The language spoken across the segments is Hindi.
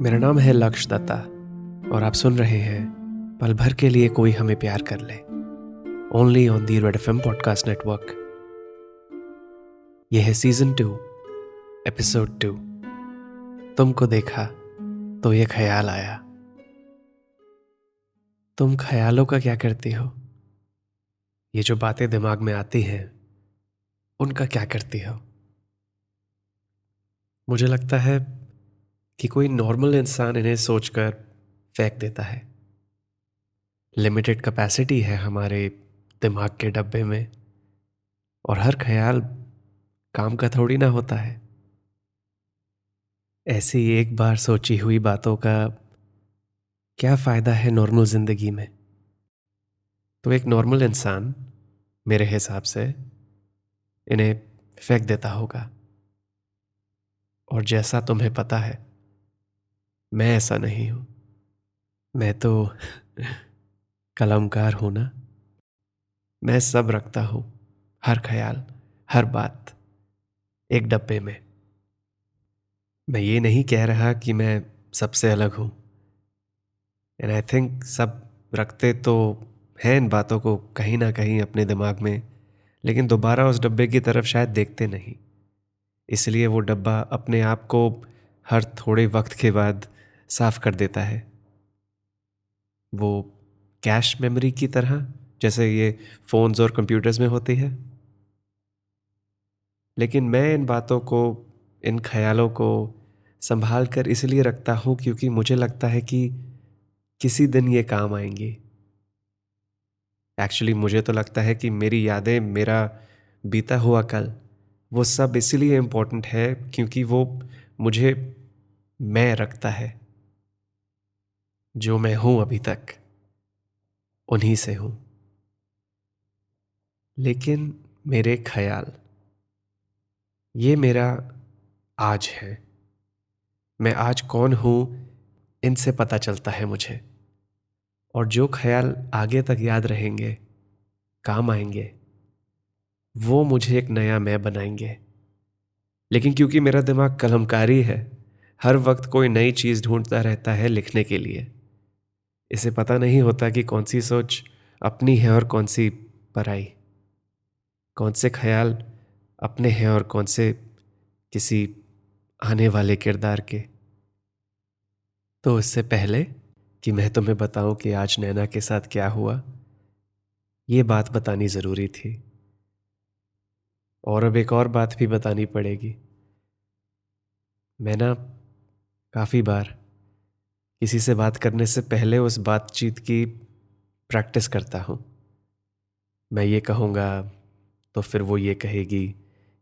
मेरा नाम है लक्ष दत्ता और आप सुन रहे हैं पल भर के लिए कोई हमें प्यार कर ले। Only on the Red FM podcast network यह है सीज़न टू एपिसोड टू तुमको देखा तो ये ख्याल आया। तुम ख्यालों का क्या करती हो? ये जो बातें दिमाग में आती हैं, उनका क्या करती हो? मुझे लगता है कि कोई नॉर्मल इंसान इन्हें सोचकर फेंक देता है। लिमिटेड कैपेसिटी है हमारे दिमाग के डब्बे में और हर ख्याल काम का थोड़ी ना होता है। ऐसी एक बार सोची हुई बातों का क्या फ़ायदा है नॉर्मल ज़िंदगी में? तो एक नॉर्मल इंसान मेरे हिसाब से इन्हें फेंक देता होगा। और जैसा तुम्हें पता है मैं ऐसा नहीं हूँ। मैं तो कलमकार हूँ ना। मैं सब रखता हूँ, हर ख्याल, हर बात, एक डब्बे में। मैं ये नहीं कह रहा कि मैं सबसे अलग हूँ। एंड आई थिंक सब रखते तो हैं इन बातों को कहीं ना कहीं अपने दिमाग में, लेकिन दोबारा उस डब्बे की तरफ़ शायद देखते नहीं। इसलिए वो डब्बा अपने आप को हर थोड़े वक्त के बाद साफ़ कर देता है। वो कैश मेमोरी की तरह, जैसे ये फोन्स और कंप्यूटर्स में होती है। लेकिन मैं इन बातों को, इन ख्यालों को संभाल कर इसलिए रखता हूँ क्योंकि मुझे लगता है कि किसी दिन ये काम आएँगी। एक्चुअली मुझे तो लगता है कि मेरी यादें, मेरा बीता हुआ कल, वो सब इसलिए इम्पोर्टेंट है क्योंकि वो मुझे, मैं रखता है। जो मैं हूँ अभी तक, उन्हीं से हूँ। लेकिन मेरे ख्याल, ये मेरा आज है। मैं आज कौन हूँ, इनसे पता चलता है मुझे। और जो ख्याल आगे तक याद रहेंगे, काम आएँगे, वो मुझे एक नया मैं बनाएँगे। लेकिन क्योंकि मेरा दिमाग कलमकारी है, हर वक्त कोई नई चीज़ ढूंढता रहता है लिखने के लिए। इसे पता नहीं होता कि कौन सी सोच अपनी है और कौन सी पराई। कौन से ख्याल अपने हैं और कौन से किसी आने वाले किरदार के। तो इससे पहले कि मैं तुम्हें बताऊँ कि आज नैना के साथ क्या हुआ, ये बात बतानी ज़रूरी थी। और अब एक और बात भी बतानी पड़ेगी। मैं ना काफ़ी बार किसी से बात करने से पहले उस बातचीत की प्रैक्टिस करता हूँ। मैं ये कहूँगा तो फिर वो ये कहेगी,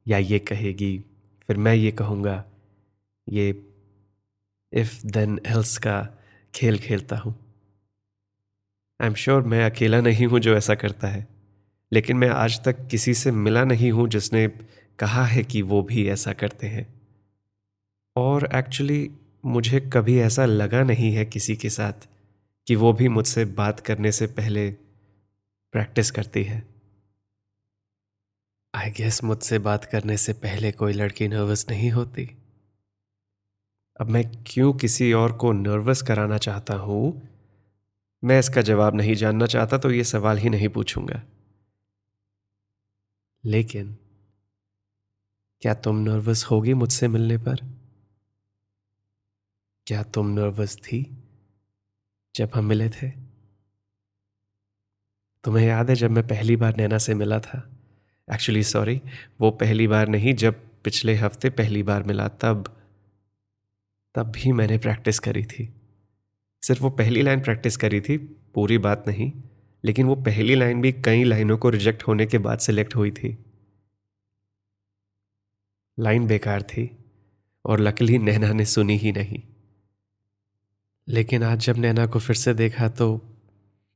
या ये कहेगी, फिर मैं ये कहूँगा। ये इफ़ देन एल्स का खेल खेलता हूँ। आई एम श्योर मैं अकेला नहीं हूँ जो ऐसा करता है, लेकिन मैं आज तक किसी से मिला नहीं हूँ जिसने कहा है कि वो भी ऐसा करते हैं। और एक्चुअली मुझे कभी ऐसा लगा नहीं है किसी के साथ कि वो भी मुझसे बात करने से पहले प्रैक्टिस करती है। आई गेस मुझसे बात करने से पहले कोई लड़की नर्वस नहीं होती। अब मैं क्यों किसी और को नर्वस कराना चाहता हूँ? मैं इसका जवाब नहीं जानना चाहता तो ये सवाल ही नहीं पूछूँगा। लेकिन, क्या तुम नर्वस होगी मुझसे मिलने पर? क्या तुम नर्वस थी जब हम मिले थे? तुम्हें याद है जब मैं पहली बार नैना से मिला था? एक्चुअली सॉरी वो पहली बार नहीं, जब पिछले हफ़्ते पहली बार मिला, तब तब भी मैंने प्रैक्टिस करी थी। सिर्फ़ वो पहली लाइन प्रैक्टिस करी थी, पूरी बात नहीं, लेकिन वो पहली लाइन भी कई लाइनों को रिजेक्ट होने के बाद सिलेक्ट हुई थी। लाइन बेकार थी, और लकली नैना ने सुनी ही नहीं। लेकिन आज जब नैना को फिर से देखा तो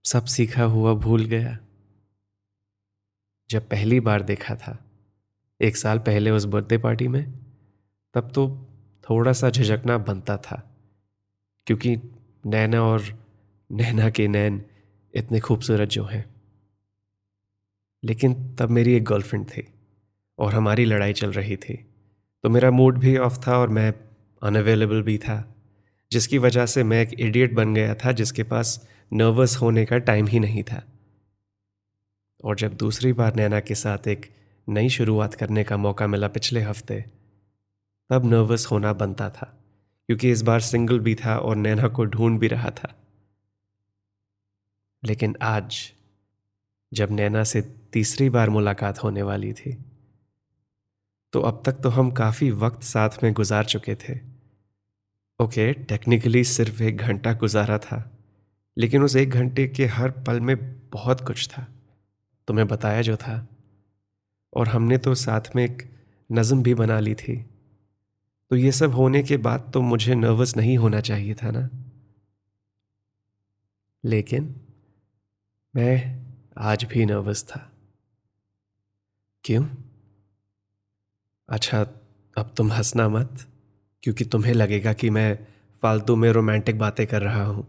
सब सीखा हुआ भूल गया। जब पहली बार देखा था, एक साल पहले उस बर्थडे पार्टी में, तब तो थोड़ा सा झिझकना बनता था, क्योंकि नैना और नैना के नैन इतने खूबसूरत जो हैं। लेकिन तब मेरी एक गर्लफ्रेंड थी और हमारी लड़ाई चल रही थी तो मेरा मूड भी ऑफ़ था और मैं अनअवेलेबल भी था। जिसकी वजह से मैं एक इडियट बन गया था, जिसके पास नर्वस होने का टाइम ही नहीं था। और जब दूसरी बार नैना के साथ एक नई शुरुआत करने का मौका मिला पिछले हफ़्ते, तब नर्वस होना बनता था, क्योंकि इस बार सिंगल भी था और नैना को ढूंढ भी रहा था। लेकिन आज, जब नैना से तीसरी बार मुलाकात होने वाली थी तो अब तक तो हम काफ़ी वक्त साथ में गुजार चुके थे। ओके टेक्निकली सिर्फ़ एक घंटा गुजारा था, लेकिन उस एक घंटे के हर पल में बहुत कुछ था, तुम्हें बताया जो था। और हमने तो साथ में एक नज़म भी बना ली थी। तो ये सब होने के बाद तो मुझे नर्वस नहीं होना चाहिए था ना? लेकिन मैं आज भी नर्वस था। क्यों? अच्छा अब तुम हंसना मत। क्योंकि तुम्हें लगेगा कि मैं फालतू में रोमांटिक बातें कर रहा हूँ।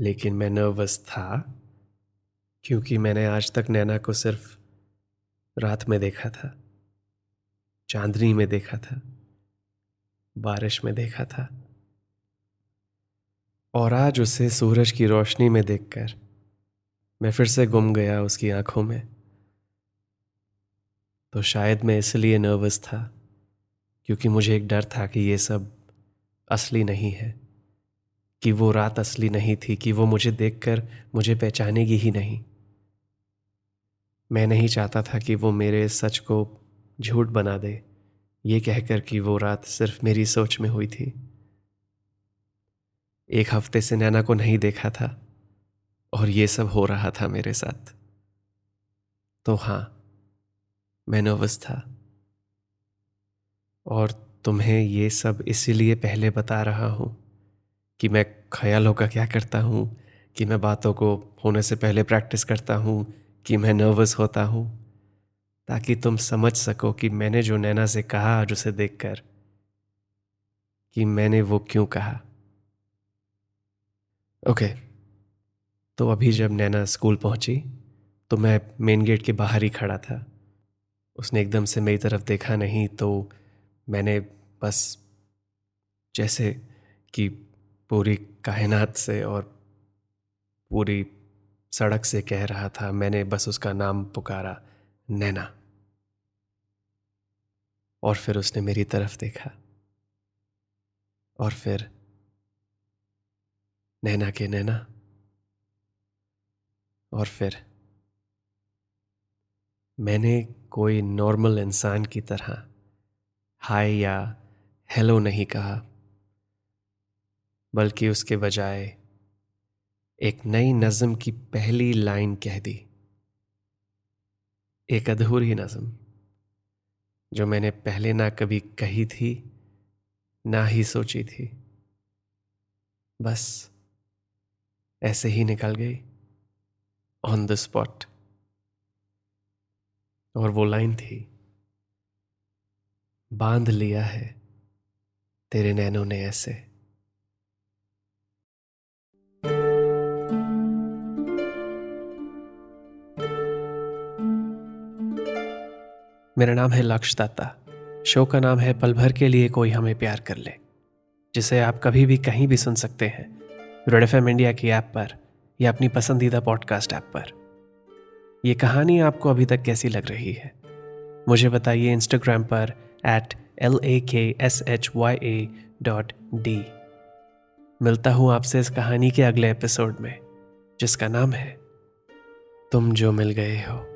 लेकिन मैं नर्वस था, क्योंकि मैंने आज तक नैना को सिर्फ़ रात में देखा था, चांदनी में देखा था, बारिश में देखा था, और आज उसे सूरज की रोशनी में देखकर मैं फिर से गुम गया उसकी आँखों में। तो शायद मैं इसलिए नर्वस था क्योंकि मुझे एक डर था कि ये सब असली नहीं है, कि वो रात असली नहीं थी, कि वो मुझे देखकर मुझे पहचानेगी ही नहीं। मैं नहीं चाहता था कि वो मेरे सच को झूठ बना दे, ये कहकर कि वो रात सिर्फ़ मेरी सोच में हुई थी। एक हफ़्ते से नैना को नहीं देखा था, और ये सब हो रहा था मेरे साथ। तो हाँ, मैं नर्वस था। और तुम्हें ये सब इसीलिए पहले बता रहा हूँ कि मैं ख्यालों का क्या करता हूँ, कि मैं बातों को होने से पहले प्रैक्टिस करता हूँ, कि मैं नर्वस होता हूँ, ताकि तुम समझ सको कि मैंने जो नैना से कहा आज उसे देखकर, कि मैंने वो क्यों कहा। ओके तो अभी जब नैना स्कूल पहुँची तो मैं मेन गेट के बाहर ही खड़ा था। उसने एकदम से मेरी तरफ़ देखा नहीं तो मैंने बस जैसे कि पूरी कायनात से और पूरी सड़क से कह रहा था, मैंने बस उसका नाम पुकारा, नैना। और फिर उसने मेरी तरफ़ देखा। और फिर नैना के नैना। और फिर मैंने कोई नॉर्मल इंसान की तरह हाय या हेलो नहीं कहा, बल्कि उसके बजाय एक नई नज़म की पहली लाइन कह दी। एक अधूरी नज़म, जो मैंने पहले ना कभी कही थी, ना ही सोची थी। बस ऐसे ही निकल गई ऑन द स्पॉट और वो लाइन थी बाँध लिया है तेरे नैनों ने ऐसे। मेरा नाम है लक्ष्य दत्ता शो का नाम है पल भर के लिए कोई हमें प्यार कर ले, जिसे आप कभी भी कहीं भी सुन सकते हैं, रेड एफ़ इंडिया की ऐप पर या अपनी पसंदीदा पॉडकास्ट ऐप पर। यह कहानी आपको अभी तक कैसी लग रही है? मुझे बताइए इंस्टाग्राम पर at L A K S H Y A dot D मिलता हूँ आपसे इस कहानी के अगले एपिसोड में, जिसका नाम है, तुम जो मिल गए हो।